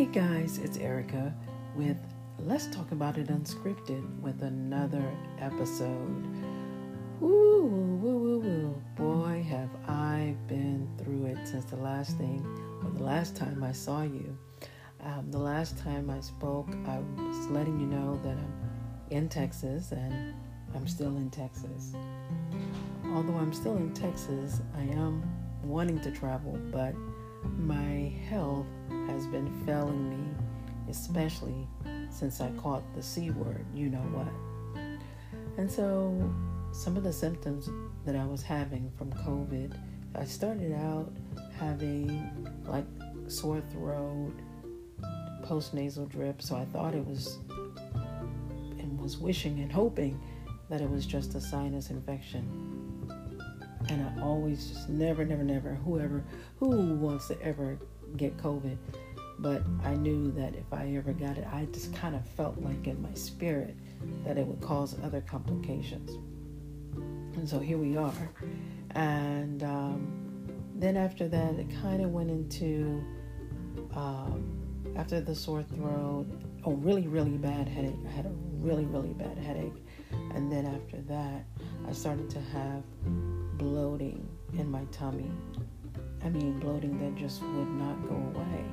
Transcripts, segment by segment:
Hey guys, it's Erica with Let's Talk About It Unscripted with another episode. Woo, woo, woo, woo. Boy, have I been through it since the last thing, or the last time I saw you. Um, the last time I spoke, I was letting you know that I'm in Texas and I'm still in Texas. Although I'm still in Texas, I am wanting to travel, but my health has been failing me, especially since I caught the C word, you know what. And so, some of the symptoms that I was having from COVID, I started out having like sore throat, post nasal drip, so I thought it was and was wishing and hoping that it was just a sinus infection and I always just never, never, never, whoever who wants to ever get COVID. But I knew that if I ever got it, I just kind of felt like in my spirit that it would cause other complications. And so here we are. And um, then after that, it kind of went into um, after the sore throat, a really, really bad headache. I had a really, really bad headache. And then after that, I started to have bloating in my tummy. I mean, bloating that just would not go away.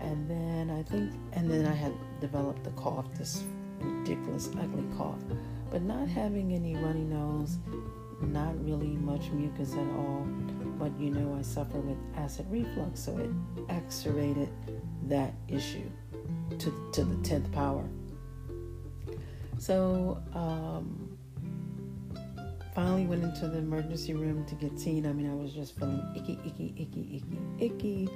And then I think, and then I had developed the cough, this ridiculous, ugly cough. But not having any runny nose, not really much mucus at all. But you know, I suffer with acid reflux, so it exacerbated that issue to, to the 10th power. So, um, finally went into the emergency room to get seen. I mean, I was just feeling icky, icky, icky, icky, icky,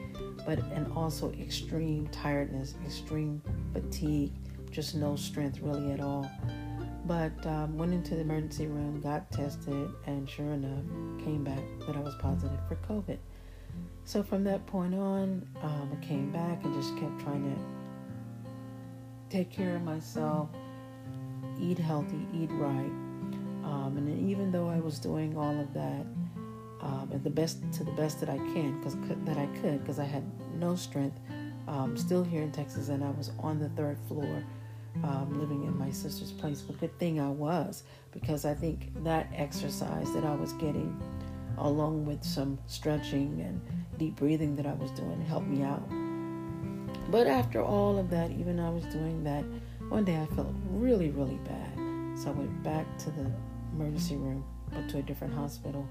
but and also extreme tiredness, extreme fatigue, just no strength really at all. But um, went into the emergency room, got tested, and sure enough, came back that I was positive for COVID. So from that point on, um, I came back and just kept trying to take care of myself, eat healthy, eat right, um, and even though I was doing all of that um, at the best to the best that I can, because that I could, because I had no strength, um, still here in Texas, and I was on the third floor, um, living in my sister's place. But good thing I was, because I think that exercise that I was getting, along with some stretching and deep breathing that I was doing, helped me out. But after all of that, even I was doing that, one day I felt really, really bad. So I went back to the emergency room, but to a different hospital,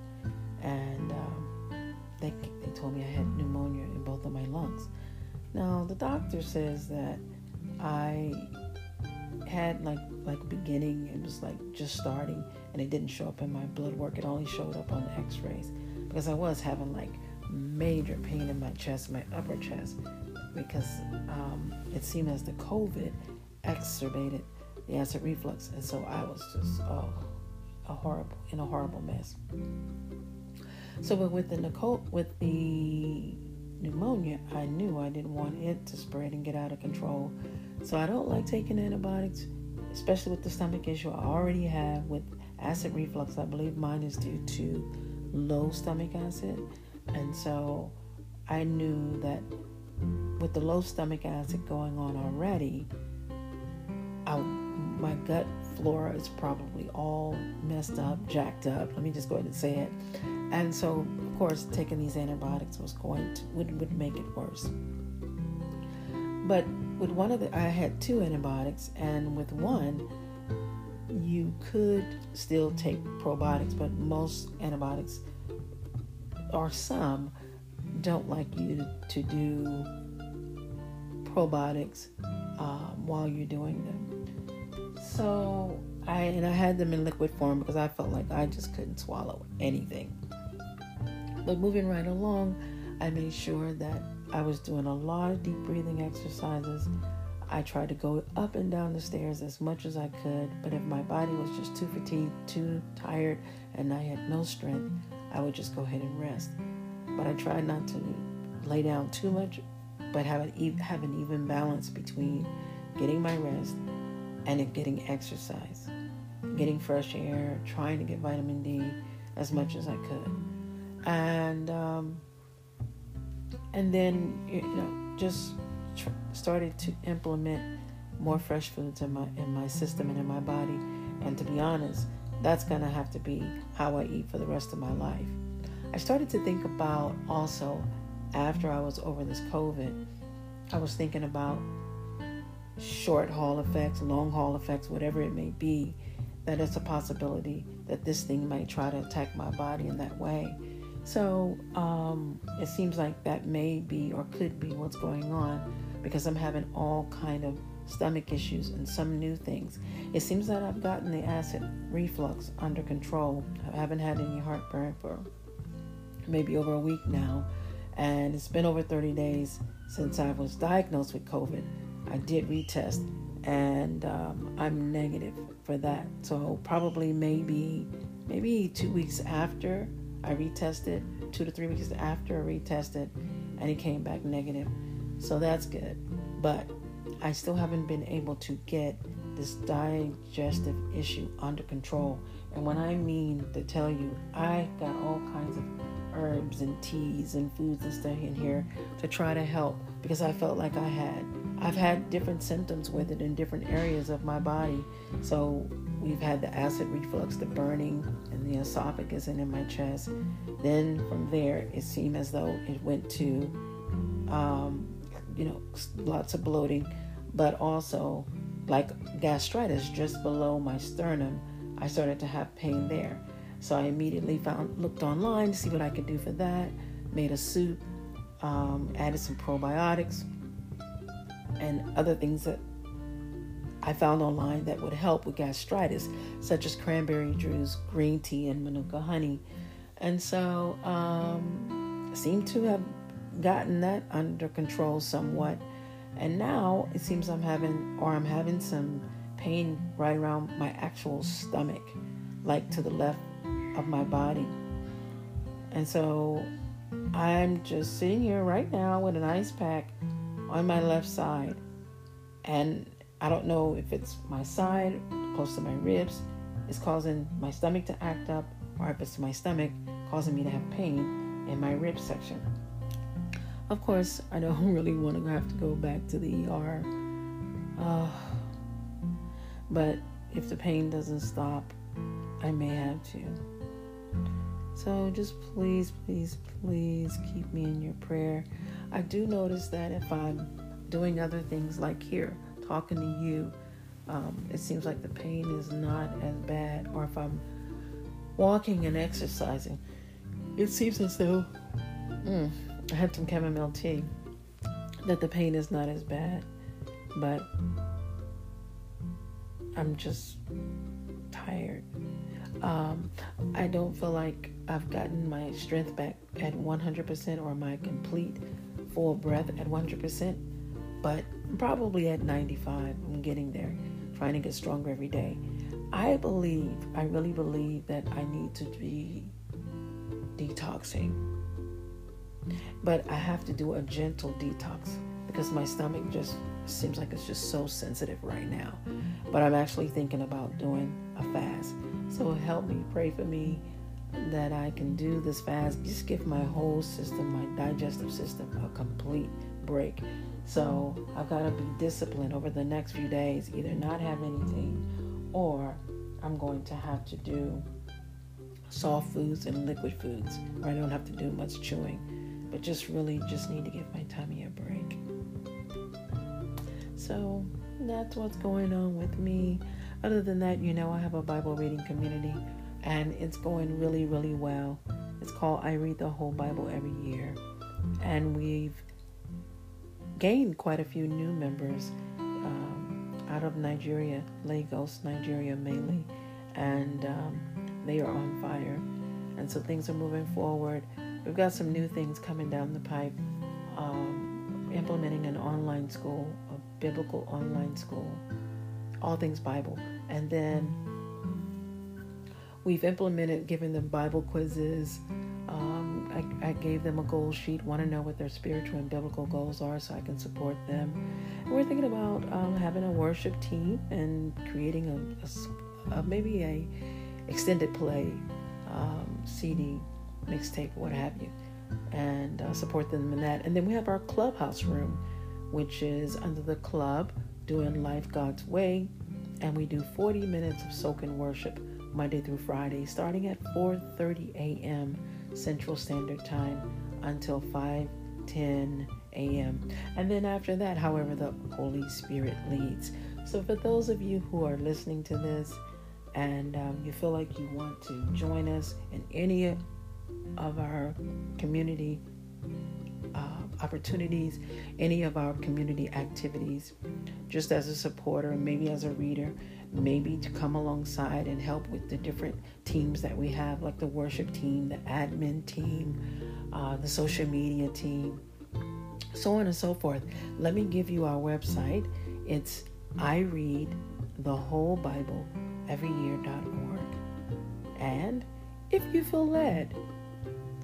and um, they they told me I had pneumonia in both of my lungs. Now the doctor says that I had like like beginning, it was like just starting, and it didn't show up in my blood work. It only showed up on the X-rays because I was having like major pain in my chest, my upper chest, because um, it seemed as the COVID exacerbated the acid reflux, and so I was just oh a horrible in a horrible mess. So, but with the Nicole, with the pneumonia, I knew I didn't want it to spread and get out of control. So I don't like taking antibiotics, especially with the stomach issue I already have with acid reflux. I believe mine is due to low stomach acid, and so I knew that with the low stomach acid going on already, I, my gut flora is probably all messed up, jacked up. Let me just go ahead and say it. And so, of course, taking these antibiotics was going to would, would make it worse. But with one of the, I had two antibiotics, and with one, you could still take probiotics, but most antibiotics, or some, don't like you to do probiotics um, while you're doing them. So I and I had them in liquid form because I felt like I just couldn't swallow anything. But moving right along, I made sure that I was doing a lot of deep breathing exercises. I tried to go up and down the stairs as much as I could, but if my body was just too fatigued, too tired, and I had no strength, I would just go ahead and rest. But I tried not to lay down too much, but have an, have an even balance between getting my rest and getting exercise, getting fresh air, trying to get vitamin D as much as I could, and um, and then you know just tr- started to implement more fresh foods in my in my system and in my body. And to be honest, that's gonna have to be how I eat for the rest of my life. I started to think about also after I was over this COVID, I was thinking about short haul effects, long haul effects, whatever it may be, that it's a possibility that this thing might try to attack my body in that way. So um, it seems like that may be or could be what's going on because I'm having all kind of stomach issues and some new things. It seems that I've gotten the acid reflux under control. I haven't had any heartburn for maybe over a week now, and it's been over 30 days since I was diagnosed with COVID. I did retest, and um, I'm negative for that. So probably maybe maybe two weeks after I retested, two to three weeks after I retested, and it came back negative. So that's good, but I still haven't been able to get this digestive issue under control. And when I mean to tell you, I got all kinds of herbs and teas and foods and stuff in here to try to help because I felt like I had. I've had different symptoms with it in different areas of my body. So we've had the acid reflux, the burning and the esophagus and in my chest. Then from there, it seemed as though it went to, um, you know, lots of bloating, but also like gastritis just below my sternum. I started to have pain there. So I immediately found looked online to see what I could do for that. Made a soup, um, added some probiotics, and other things that I found online that would help with gastritis, such as cranberry juice, green tea, and manuka honey. And so, um, seem to have gotten that under control somewhat. And now it seems I'm having, or I'm having some pain right around my actual stomach, like to the left of my body. And so I'm just sitting here right now with an ice pack on my left side. And I don't know if it's my side, close to my ribs, is causing my stomach to act up, or if it's my stomach causing me to have pain in my rib section. Of course, I don't really want to have to go back to the ER. Uh, but if the pain doesn't stop, I may have to. So just please, please, please keep me in your prayer. I do notice that if I'm doing other things like here, talking to you, um, it seems like the pain is not as bad. Or if I'm walking and exercising, it seems as though mm, I had some chamomile tea, that the pain is not as bad. But I'm just tired. Um, I don't feel like I've gotten my strength back at 100% or my complete full breath at 100%, but probably at 95. I'm getting there, trying to get stronger every day. I believe, I really believe that I need to be detoxing. But I have to do a gentle detox because my stomach just seems like it's just so sensitive right now. But I'm actually thinking about doing a fast. So help me, pray for me that I can do this fast. Just give my whole system, my digestive system, a complete break. So I've got to be disciplined over the next few days, either not have anything or I'm going to have to do soft foods and liquid foods where I don't have to do much chewing, but just really just need to give my tummy a break. So that's what's going on with me. Other than that, you know, I have a Bible reading community and it's going really, really well. It's called I Read the Whole Bible Every Year. And we've gained quite a few new members um, out of Nigeria, Lagos, Nigeria mainly. And um, they are on fire. And so things are moving forward. We've got some new things coming down the pipe. Um, implementing an online school, a biblical online school, all things Bible. And then we've implemented giving them Bible quizzes. Um, I, I, gave them a goal sheet, want to know what their spiritual and biblical goals are so I can support them. And we're thinking about um, having a worship team and creating a, a, a maybe a extended play um, CD, mixtape, what have you, and uh, support them in that. And then we have our clubhouse room which is under the club doing life God's way, and we do 40 minutes of soaking worship Monday through Friday, starting at 4:30 a.m. Central Standard Time until 5:10 a.m. And then after that, however, the Holy Spirit leads. So for those of you who are listening to this and um, you feel like you want to join us in any of our community uh, opportunities, any of our community activities, just as a supporter, maybe as a reader, maybe to come alongside and help with the different teams that we have, like the worship team, the admin team, uh, the social media team, so on and so forth. Let me give you our website. It's I read the whole Bible every year.org. And if you feel led,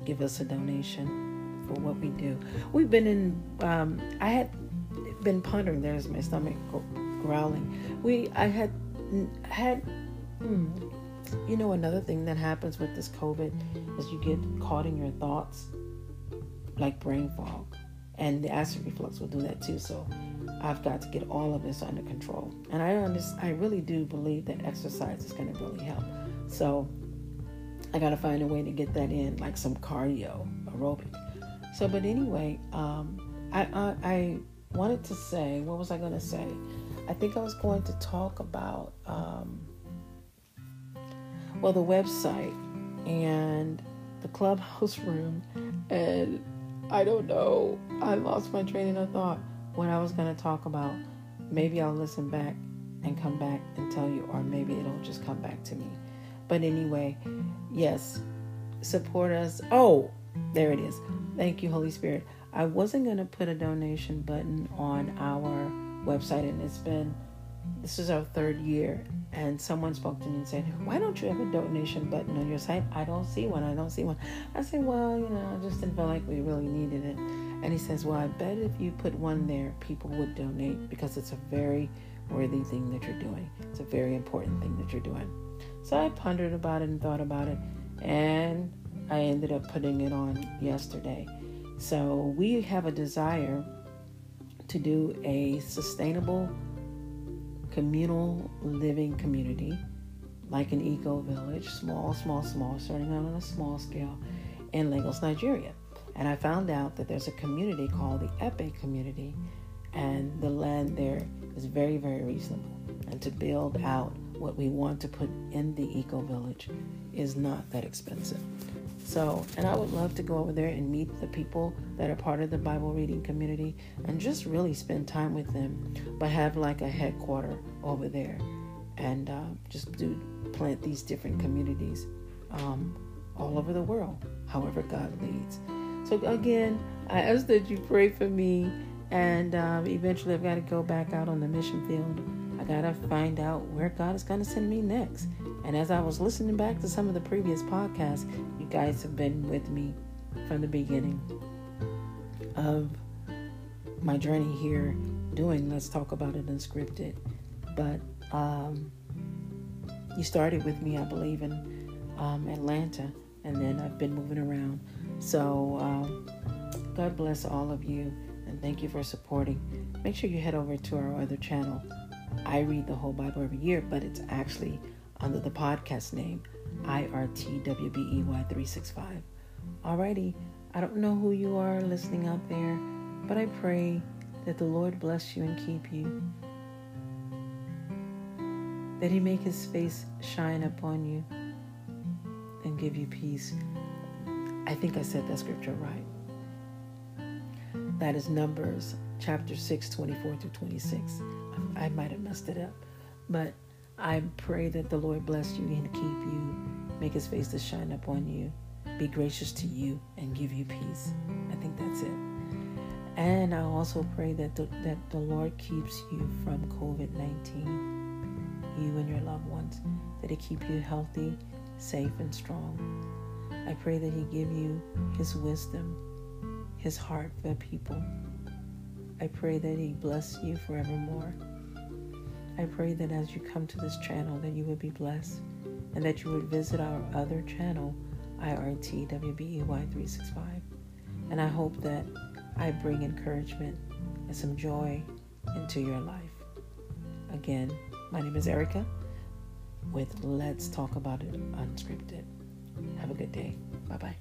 give us a donation for what we do. We've been in, um, I had been pondering, there's my stomach growling. We, I had, had, hmm, you know, another thing that happens with this COVID is you get caught in your thoughts, like brain fog. And the acid reflux will do that too. So I've got to get all of this under control. And I understand, I really do believe that exercise is going to really help. So I got to find a way to get that in, like some cardio, aerobic. So, but anyway, um, I, I, I wanted to say, what was I going to say? I think I was going to talk about, um, well, the website and the clubhouse room and I don't know. I lost my train of thought. What I was going to talk about. Maybe I'll listen back and come back and tell you, or maybe it'll just come back to me. But anyway, yes, support us. Oh, there it is. Thank you, Holy Spirit. I wasn't going to put a donation button on our website, and it's been this is our third year and someone spoke to me and said why don't you have a donation button on your site? I don't see one i don't see one. I said well you know i just didn't feel like we really needed it. And he says well i bet if you put one there people would donate because it's a very worthy thing that you're doing. It's a very important thing that you're doing. So i pondered about it and thought about it and i ended up putting it on yesterday so we have a desire to do a sustainable communal living community, like an eco village, small, small, small, starting out on a small scale in Lagos, Nigeria. And I found out that there's a community called the Epe community, and the land there is very, very reasonable. And to build out what we want to put in the eco village is not that expensive. So, and I would love to go over there and meet the people that are part of the Bible reading community and just really spend time with them, but have like a headquarter over there and uh, just do plant these different communities um, all over the world, however God leads. So, again, I ask that you pray for me, and um, eventually I've got to go back out on the mission field. I got to find out where God is going to send me next. And as I was listening back to some of the previous podcasts, guys have been with me from the beginning of my journey here doing Let's Talk About It Unscripted. But um, you started with me, I believe, in um, Atlanta, and then I've been moving around. So um, God bless all of you, and thank you for supporting. Make sure you head over to our other channel. I read the whole Bible every year, but it's actually under the podcast name IRTWBEY365. Alrighty, I don't know who you are listening out there, but I pray that the Lord bless you and keep you. That He make His face shine upon you and give you peace. I think I said that scripture right. That is Numbers chapter 6, 24 through 26. I might have messed it up, but I pray that the Lord bless you and keep you, make his face to shine upon you, be gracious to you, and give you peace. I think that's it. And I also pray that the, that the Lord keeps you from COVID 19, you and your loved ones, that He keep you healthy, safe, and strong. I pray that He give you His wisdom, His heart for people. I pray that He bless you forevermore. I pray that as you come to this channel that you would be blessed and that you would visit our other channel, IRTWBEY365. And I hope that I bring encouragement and some joy into your life. Again, my name is Erica with Let's Talk About It Unscripted. Have a good day. Bye bye.